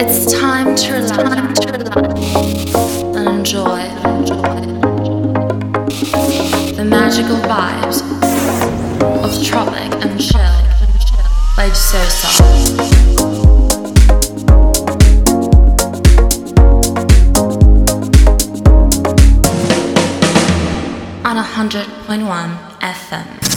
It's time to relax and enjoy the magical vibes of Tropic and Chill by Sosa. On 100.1 FM.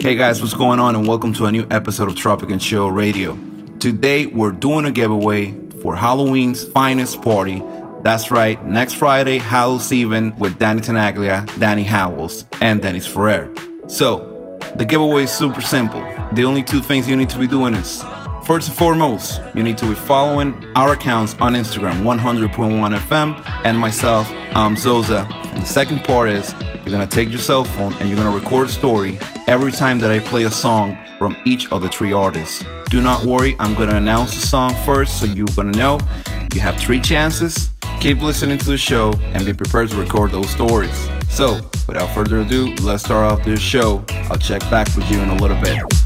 Hey guys, what's going on? And welcome to a new episode of Tropic and Chill Radio. Today we're doing a giveaway for Halloween's finest party. That's right, next Friday, Hallows Even with Danny Tenaglia, Danny Howells, and Dennis Ferrer. So, the giveaway is super simple. The only two things you need to be doing is First and foremost, you need to be following our accounts on Instagram, 100.1 FM, and myself, I'm Zoza. And the second part is you're gonna take your cell phone and you're gonna record a story every time that I play a song from each of the three artists. Do not worry, I'm gonna announce the song first so you're gonna know. You have three chances. Keep listening to the show and be prepared to record those stories. So, without further ado, let's start off this show. I'll check back with you in a little bit.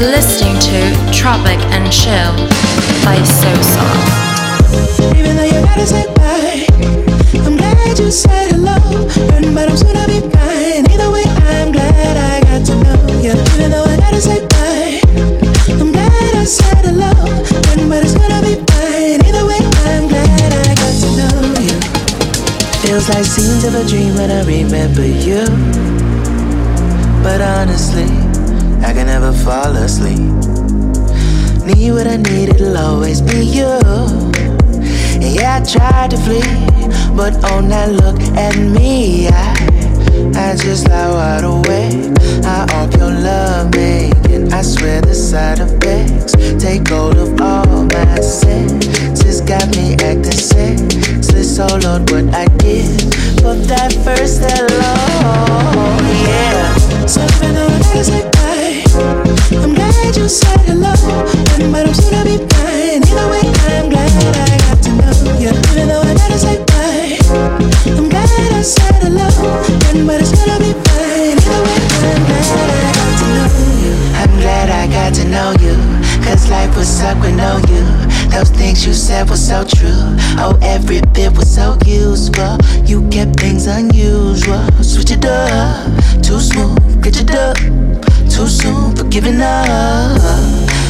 You're listening to Tropic and Chill by Sosa. Even though you gotta I'm glad you said hello. but I'm soon to be fine. Either way, I'm glad I got to know you. Even though I gotta I'm glad I said hello. but it's gonna be fine. Either way, I'm glad I got to know you. Feels like scenes of a dream when I remember you. But honestly, I can never fall asleep. Need what I need, it'll always be you. Yeah, I tried to flee, but oh, now look at me. I, I just lie wide awake. I off your love making. I swear the side effects take hold of all my senses. Got me acting senseless. Oh Lord, what I give for that first hello. Yeah. Gotta say bye, I'm glad you said hello. But I'm soon to be fine. Either way, I'm glad I got to know you. Even though I gotta say bye, I'm glad I said hello. But it's gonna be fine. Either way, I'm glad I got to know you. I'm glad I got to know you. Cause life suck you. Those things you said were so true. Oh, every bit was so useful. You kept things unusual. Switch it up, too smooth. Get it up, too soon for giving up.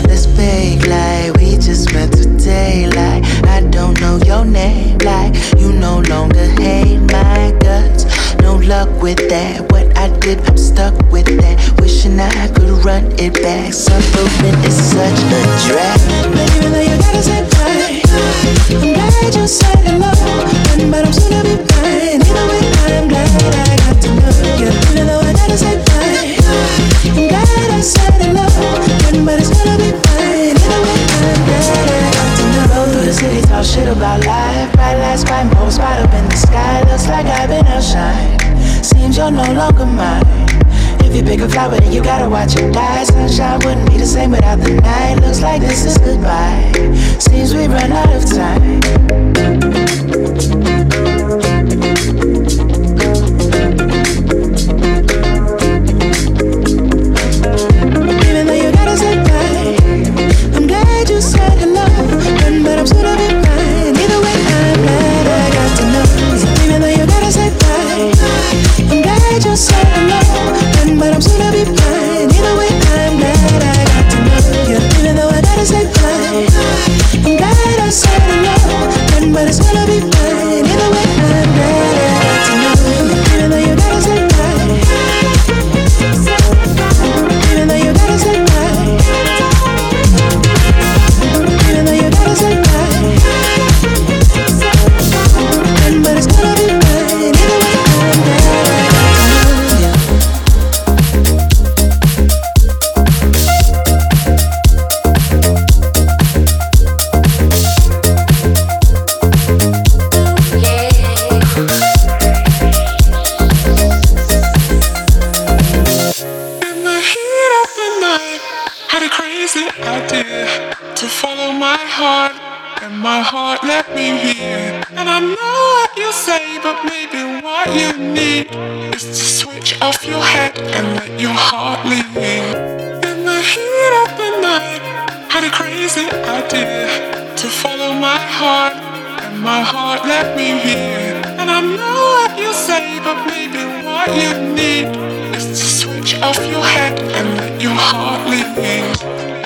Let's fake like we just met today. Like I don't know your name. Like you no longer hate my guts. No luck with that. What I did, I'm stuck with that. Wishing I could run it back. Suffering is such a drag. Even though you gotta say bye, I'm glad you said hello. But I'm soon to be fine. Either way, I'm glad I got to know you. Shit about life. Bright lights, bright more spot up in the sky. Looks like I've been outshine. Seems you're no longer mine. If you pick a flower, then you gotta watch it die. Sunshine wouldn't be the same without the night. Looks like this is goodbye. Seems we run out of time. Crazy idea to follow my heart, and my heart let me hear. And I know what you say, but maybe what you need is to switch off your head and let your heart lead. In the heat of the night, had a crazy idea to follow my heart, and my heart let me hear. And I know what you say, but maybe what you need is to switch off your head and let your heart lead. Hey.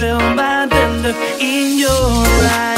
Tell by the in your eyes.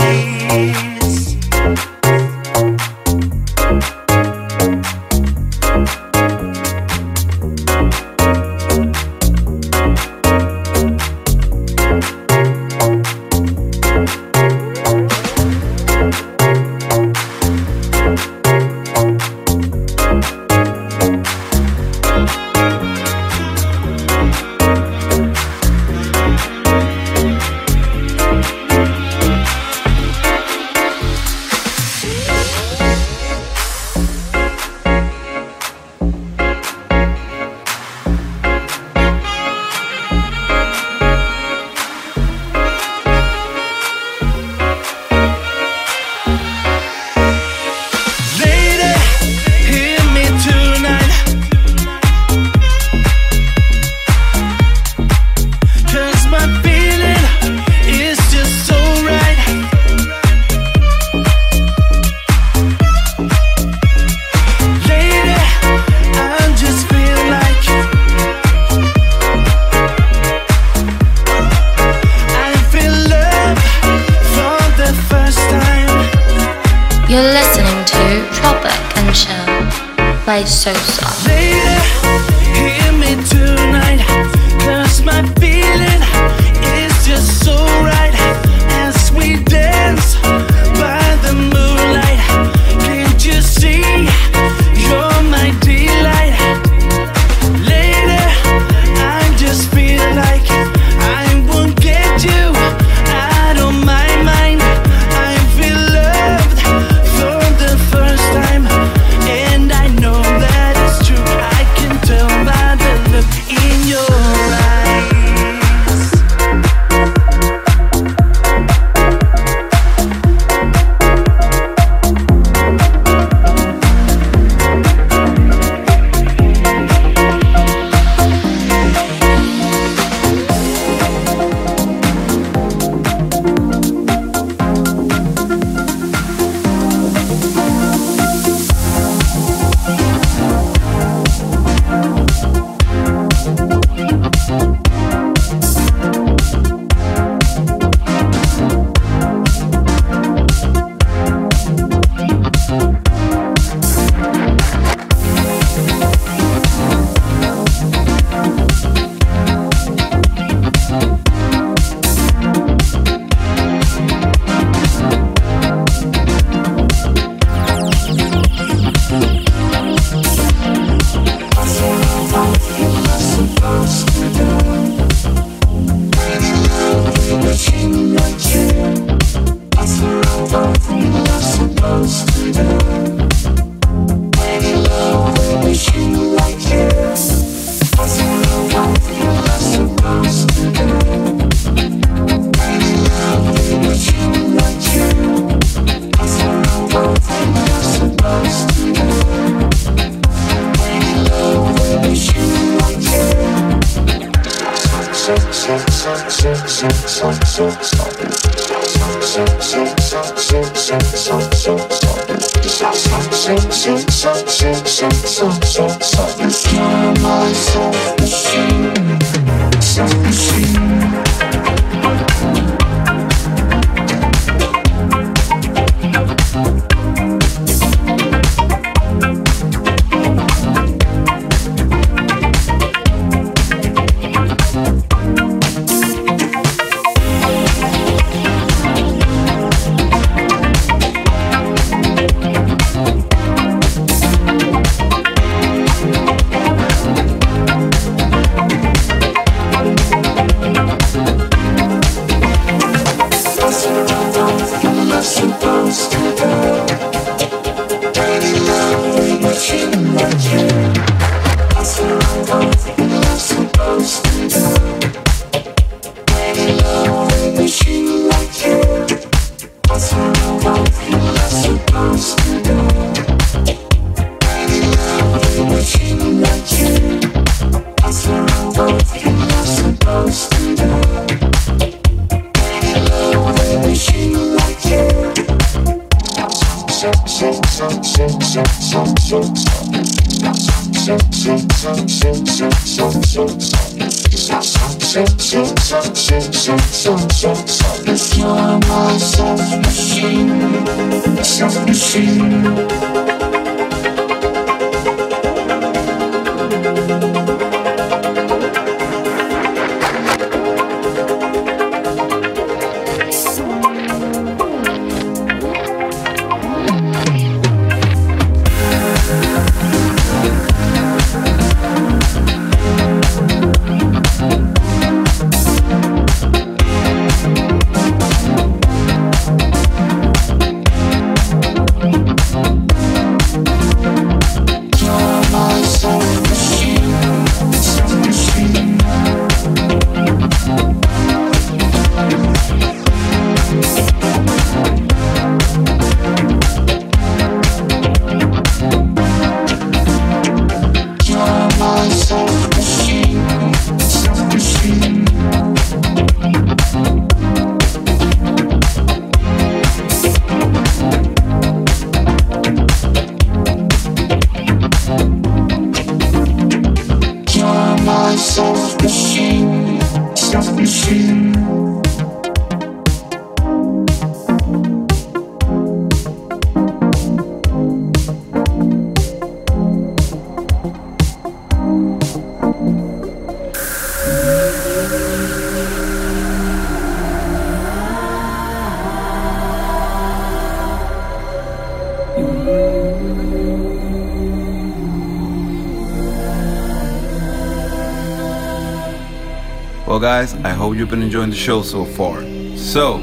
Well, guys, I hope you've been enjoying the show so far. So,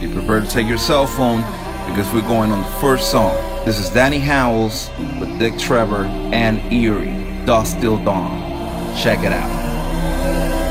be prepared to take your cell phone because we're going on the first song. This is Danny Howells with Dick Trevor and Erire, Dusk Till Dawn. Check it out.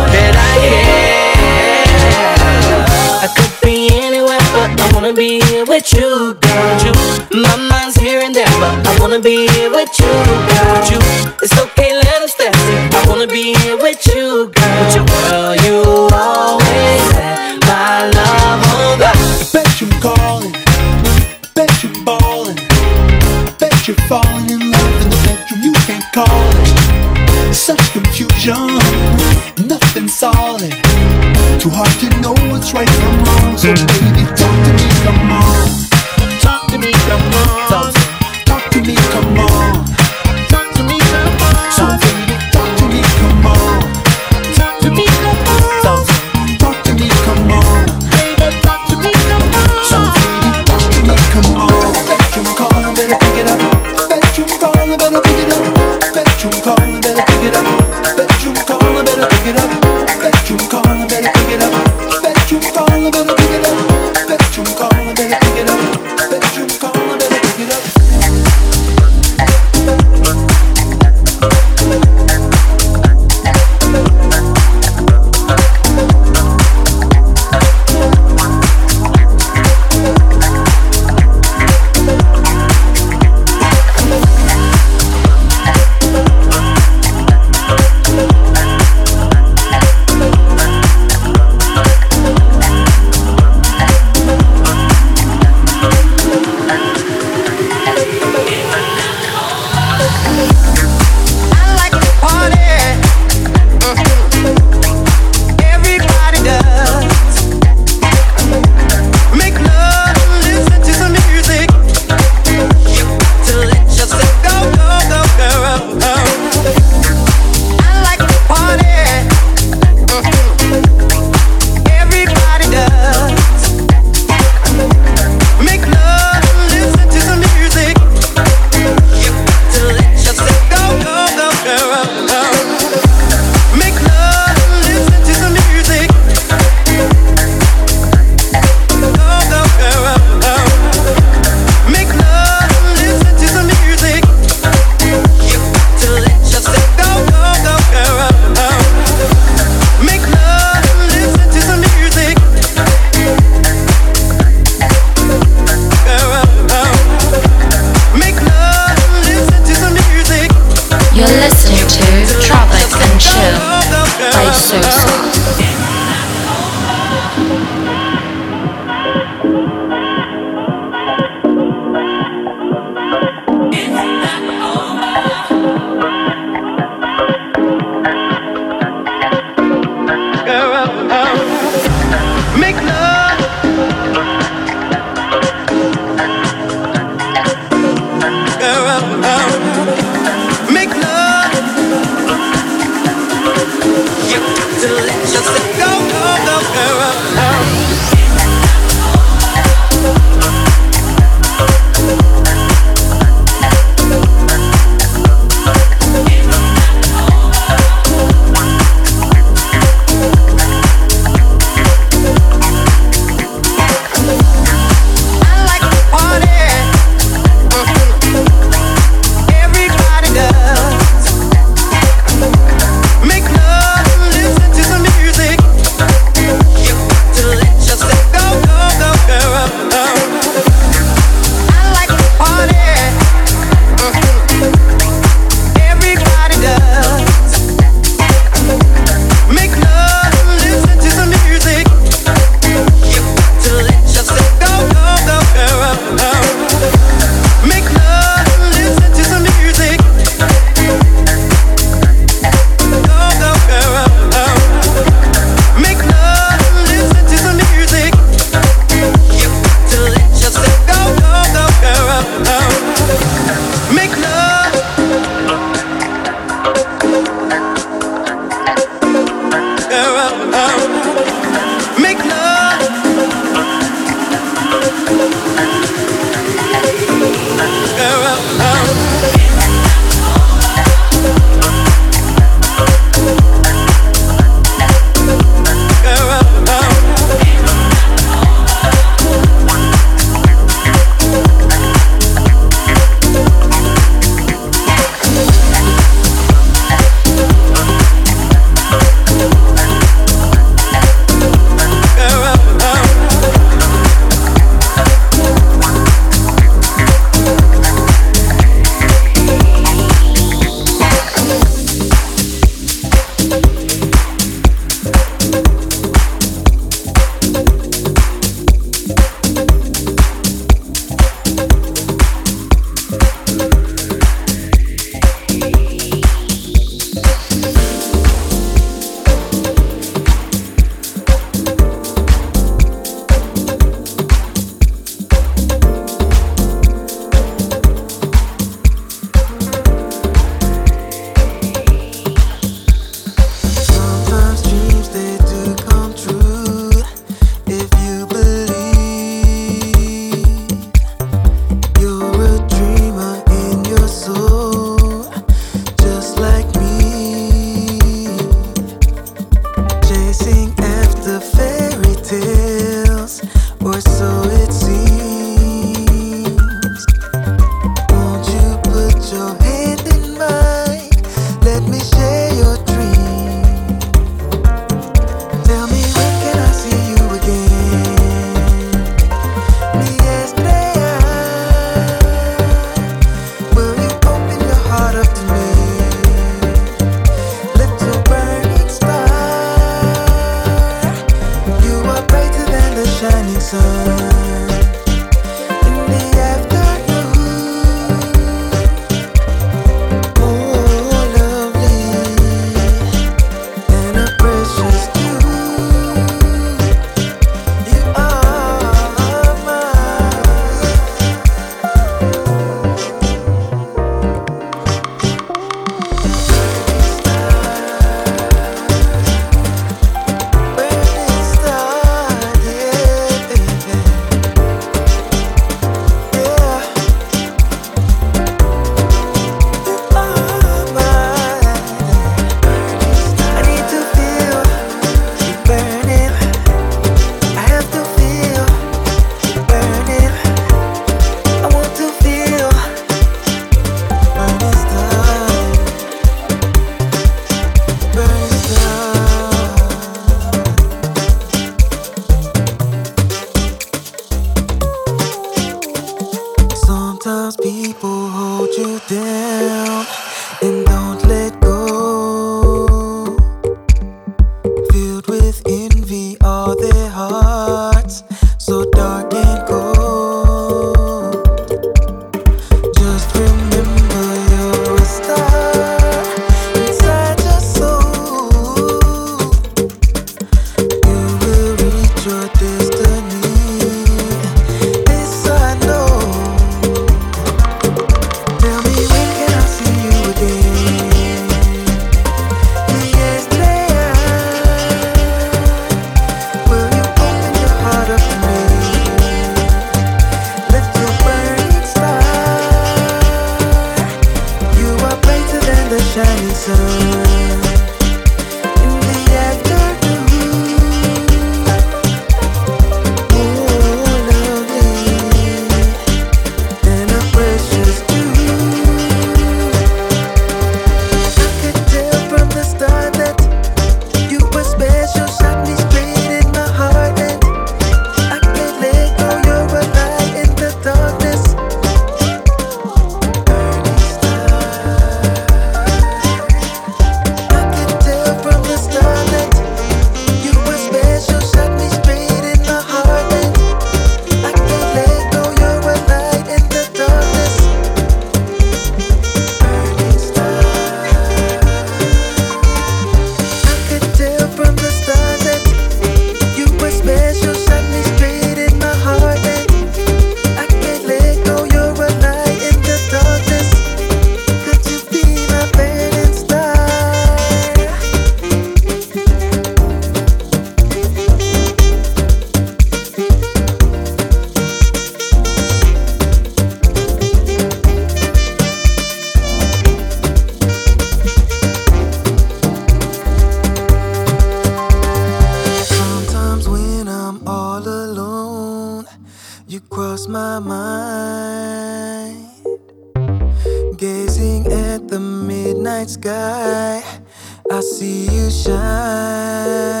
I see you shine.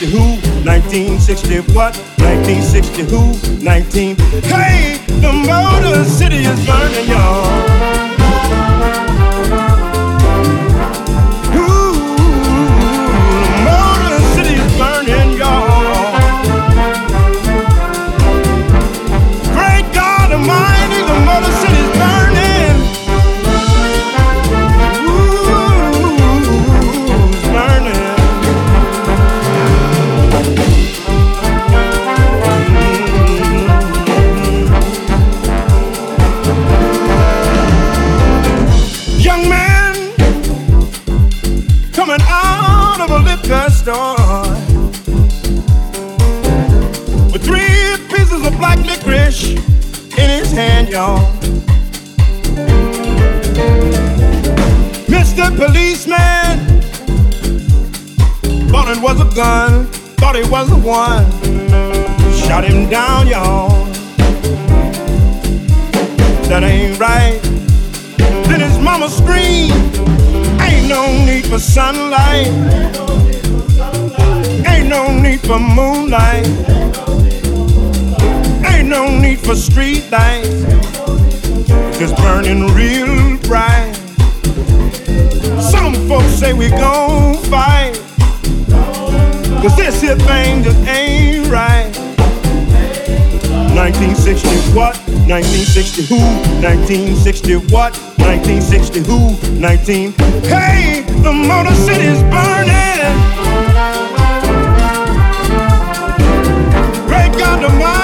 1960 who? 1960 what? 1960 who? Gun, and was a gun, thought he was the one. Shot him down, y'all. That ain't right. Then his mama screamed, Ain't no need for sunlight. Ain't no need for moonlight. Ain't no need for street lights. Just burning real bright. Some folks say we gon' fight. Cause this here thing just ain't right. 1960 what? 1960 who? 1960 what? 1960 who? 19. Hey, the Motor City's burning. Great God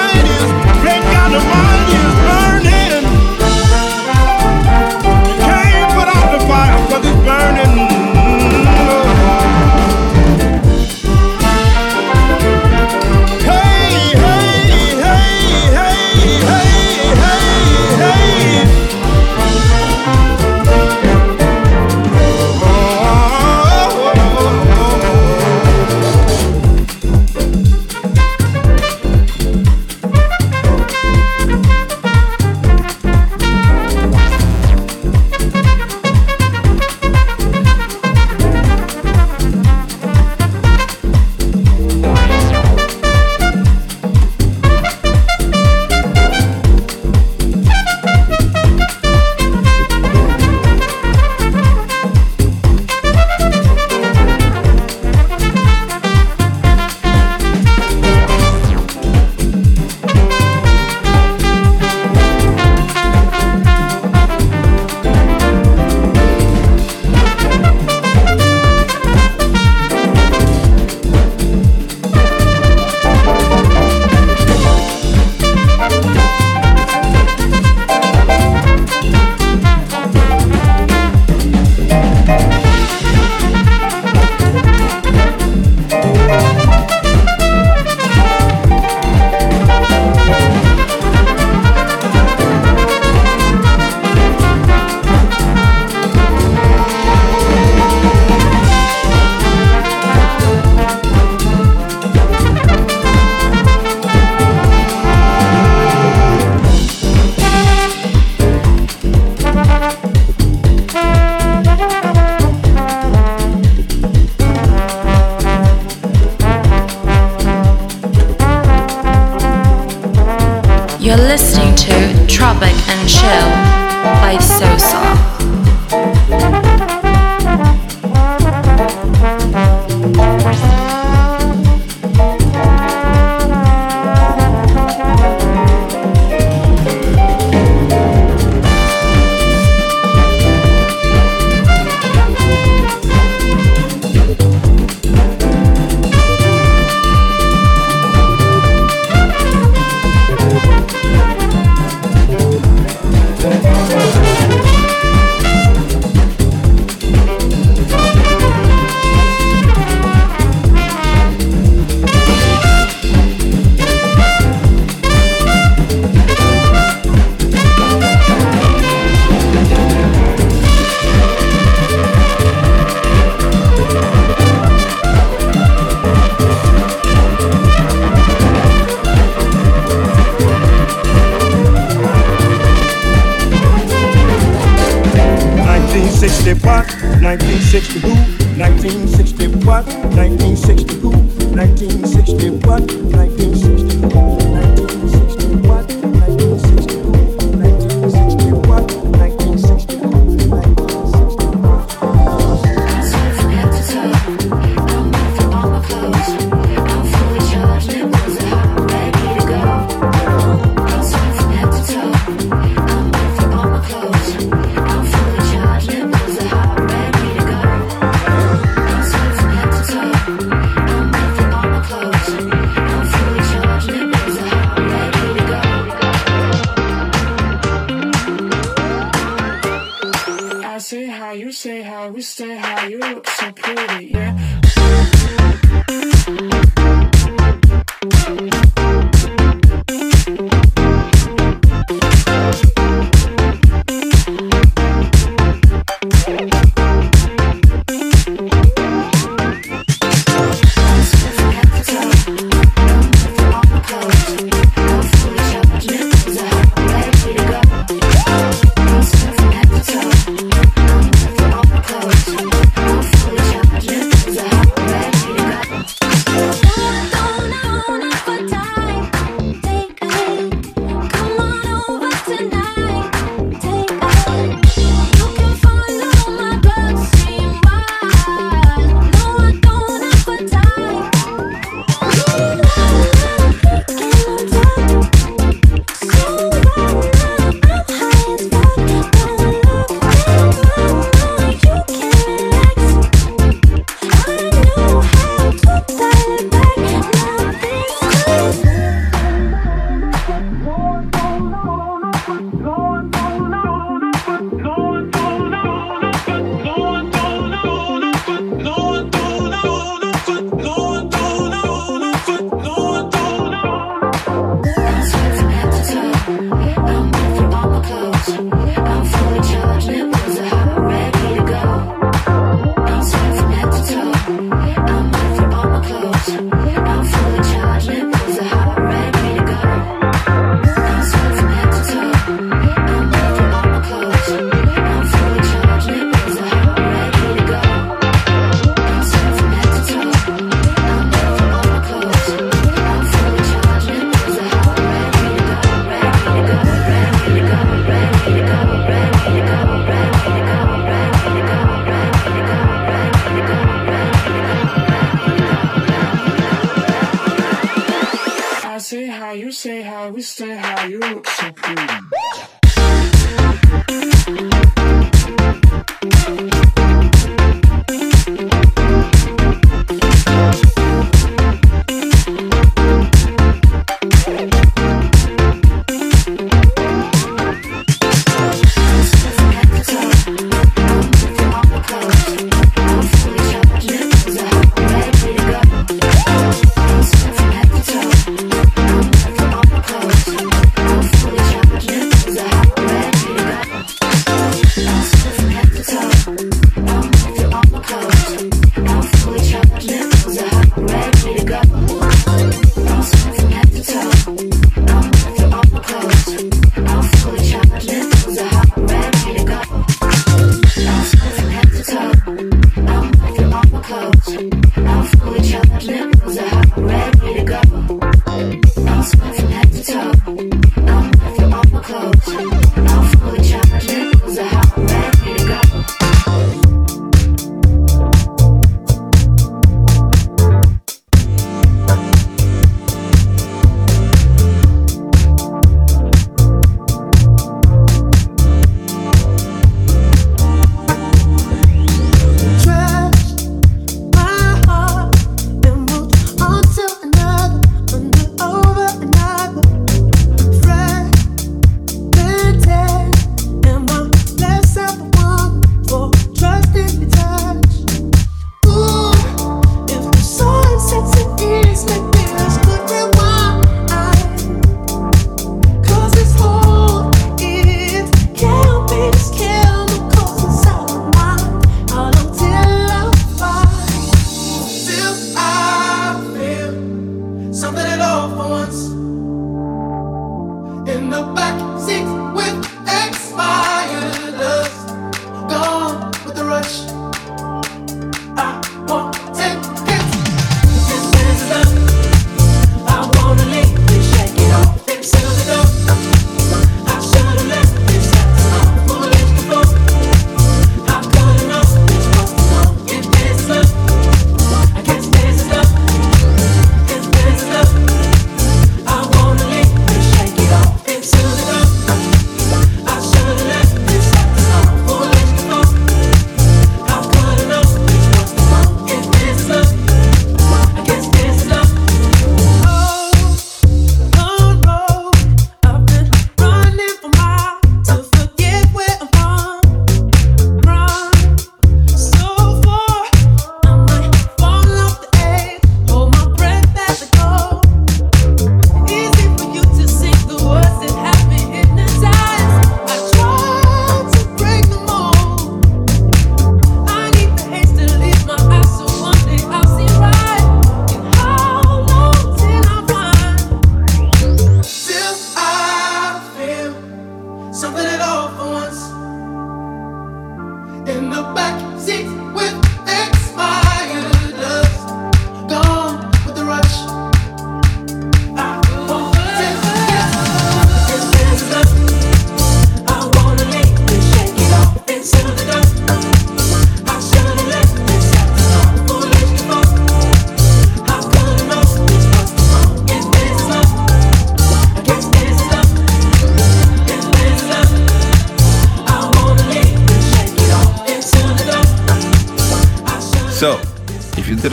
look so pretty.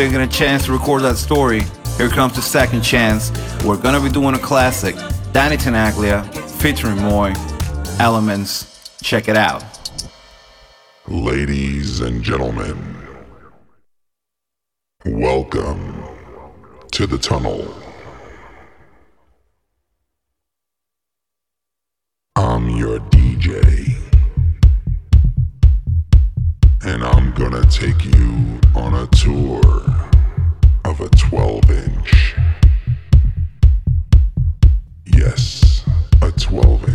didn't get a chance to record that story, here comes the second chance. We're gonna be doing a classic. Danny Tenaglia featuring Moy Elements. Check it out. Ladies and gentlemen, welcome to the tunnel. I'm your DJ and I'm gonna take you on a tour of a 12 inch. Yes, a 12 inch.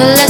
Let's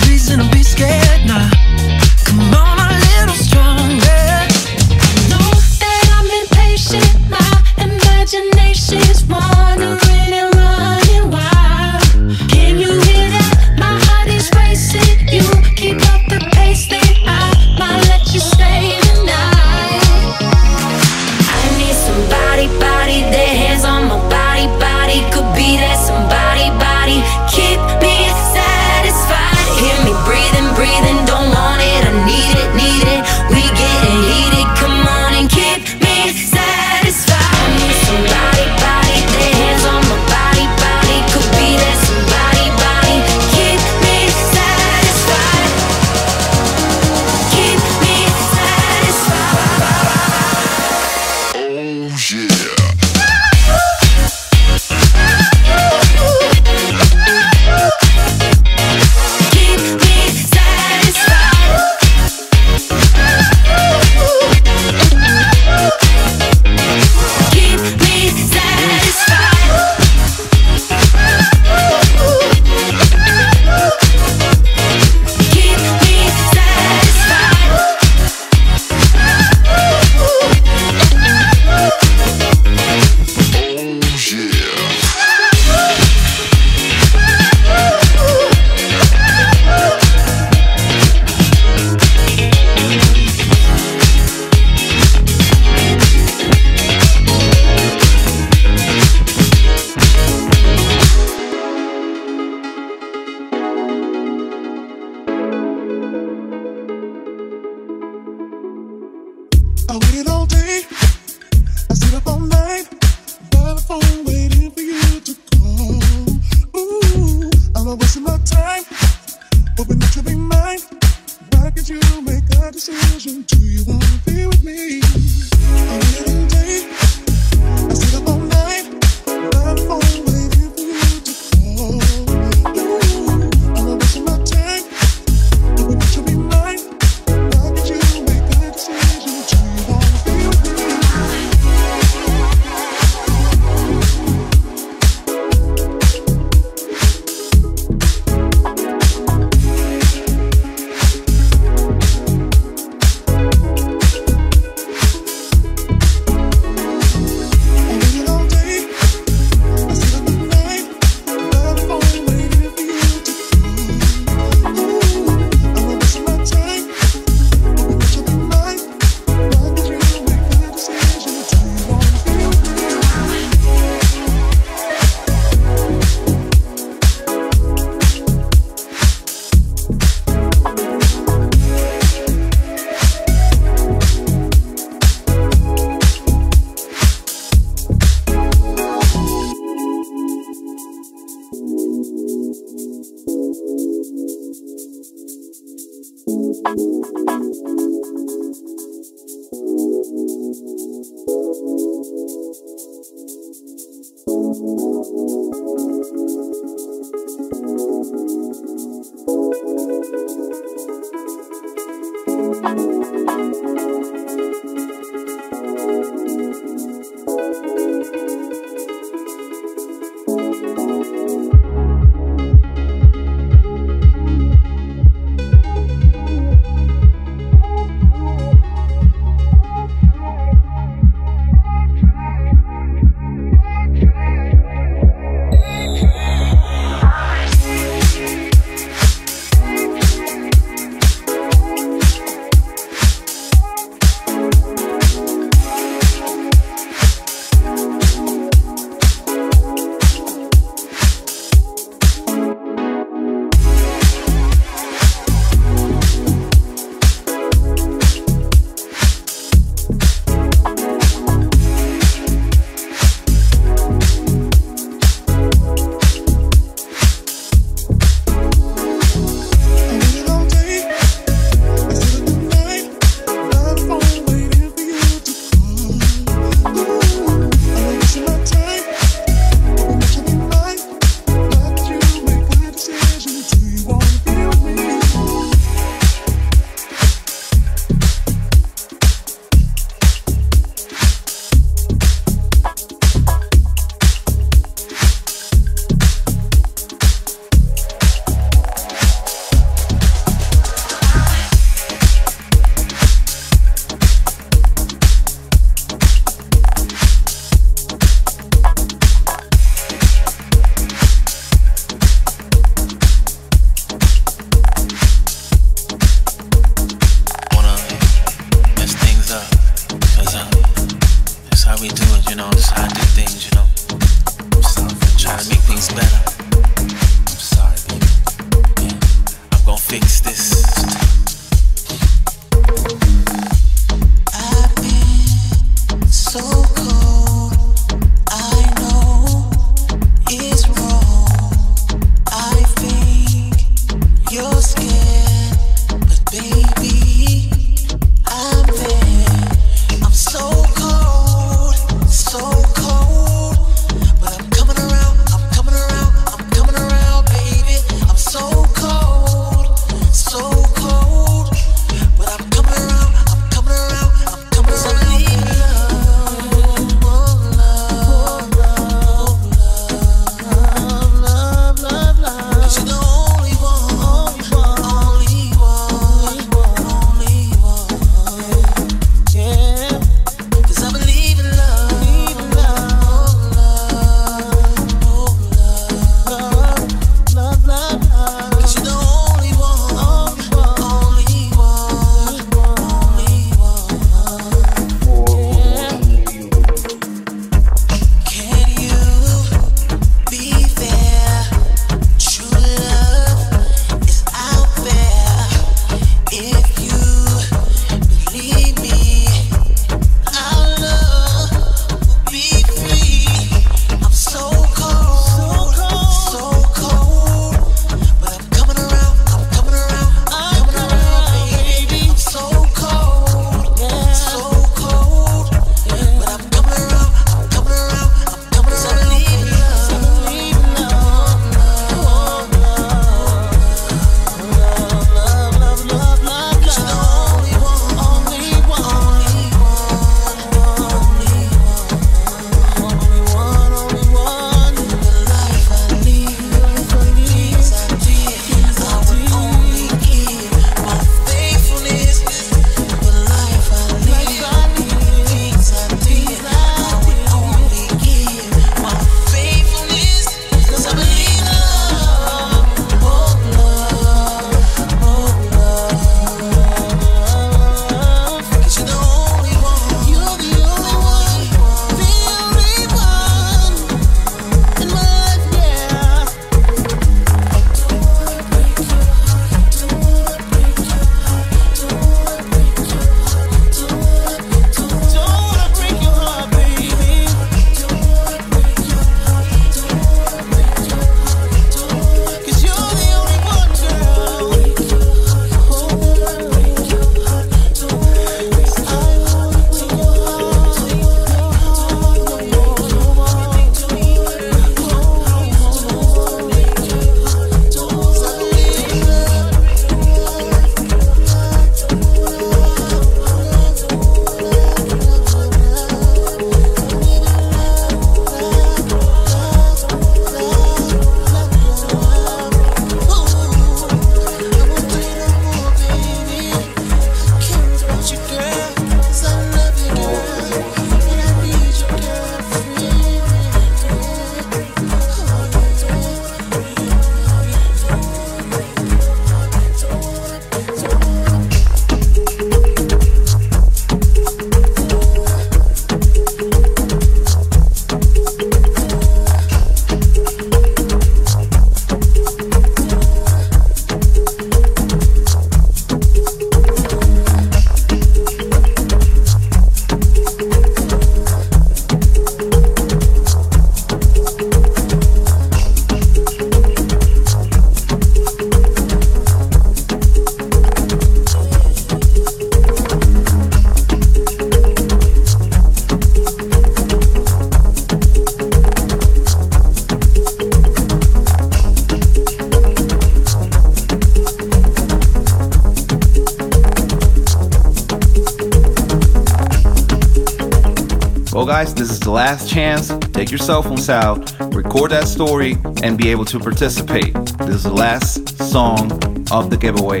last chance. Take your cell phones out, record that story, and be able to participate. This is the last song of the giveaway.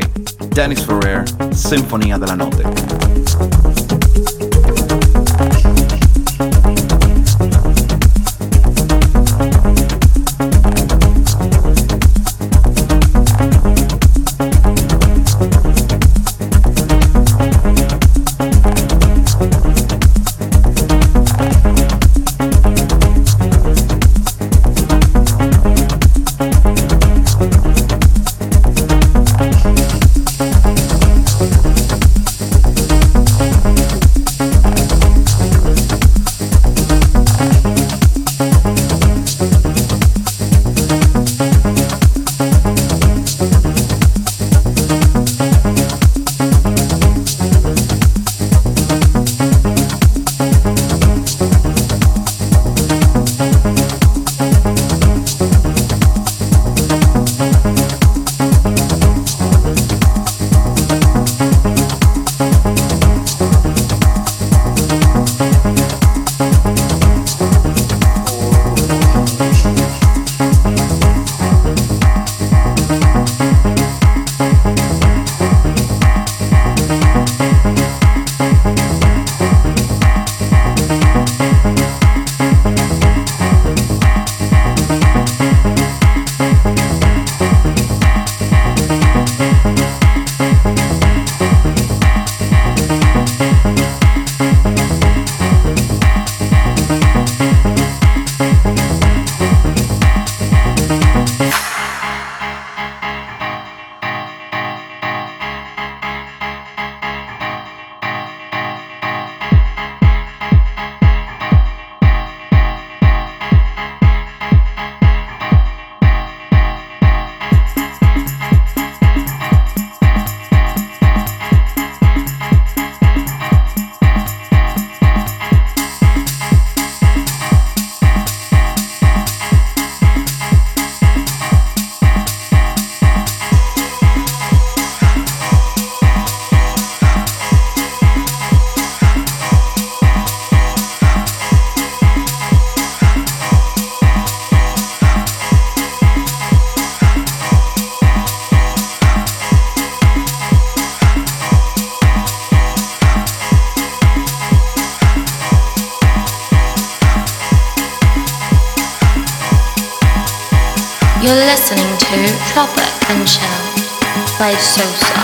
Dennis Ferrer, Sinfonía de la Noche. By Sosa.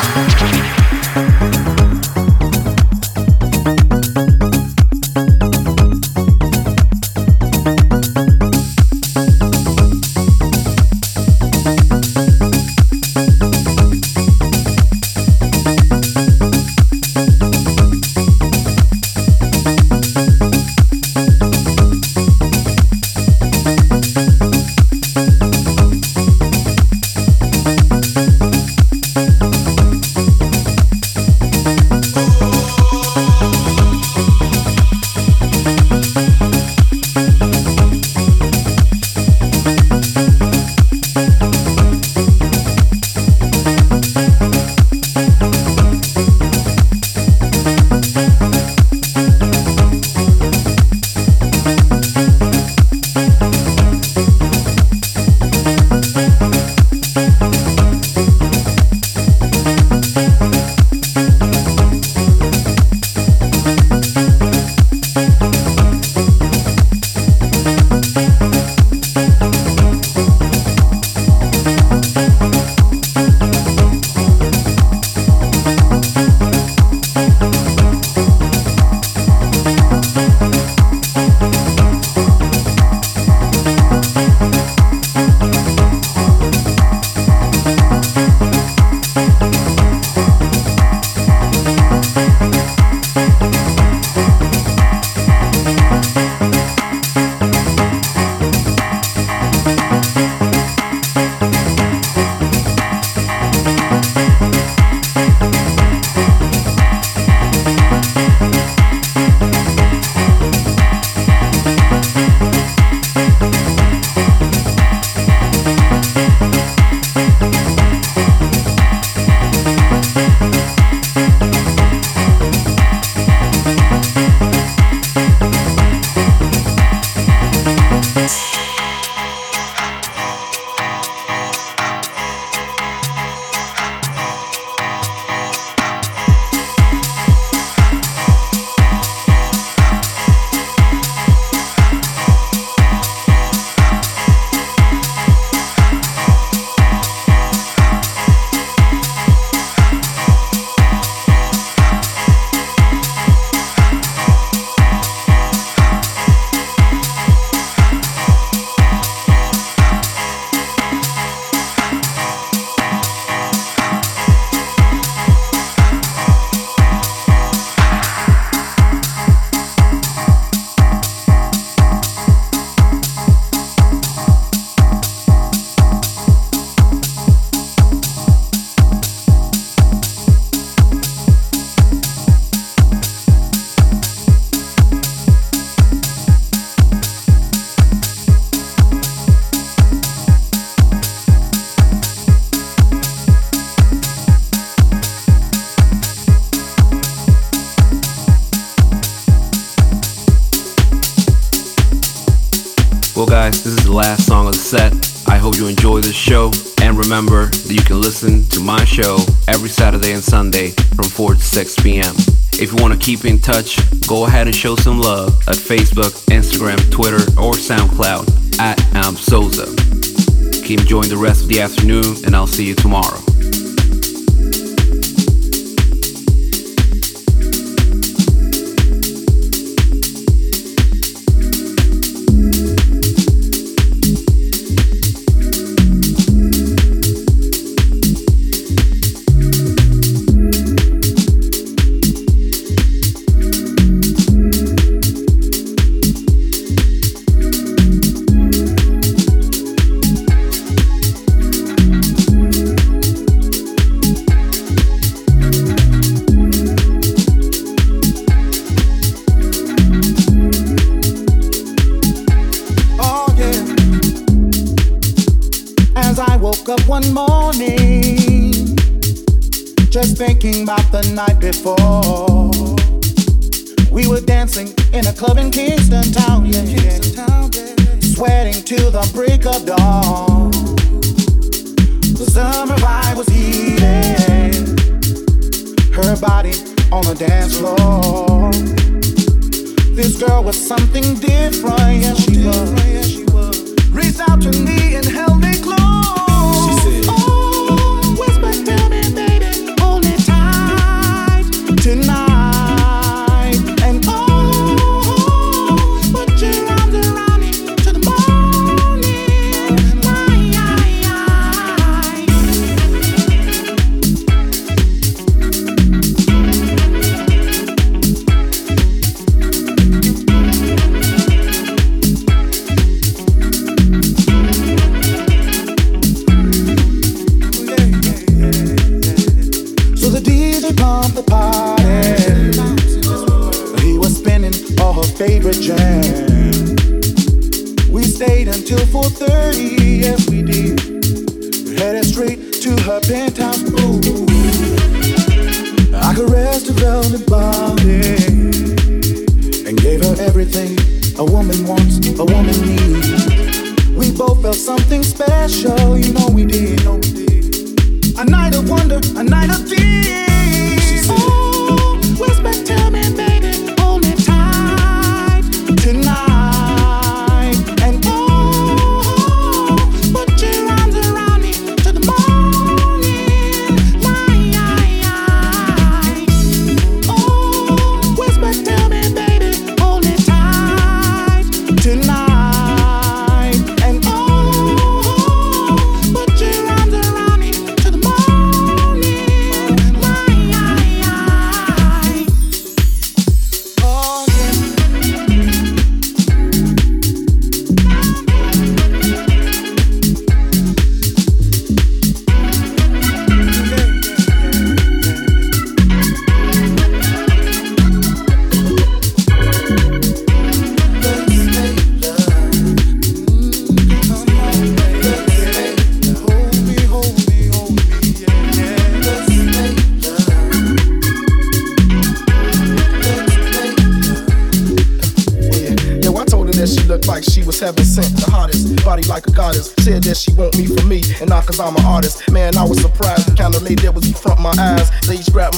Enjoy this show. And remember that you can listen to my show every Saturday and Sunday from 4 to 6 p.m. If you want to keep in touch, go ahead and show some love at Facebook, Instagram, Twitter, or SoundCloud at AmpSosa. Keep enjoying the rest of the afternoon, and I'll see you tomorrow.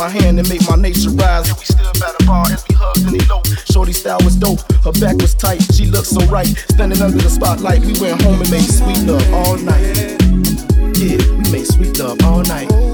my hand and make my nature rise. And we stood by the bar as we hugged and elope. Shorty style was dope, her back was tight, she looked so right. Standing under the spotlight, we went home and made sweet love all night. Yeah, we made sweet love all night.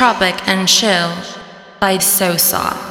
Tropic and Chill by Sosa.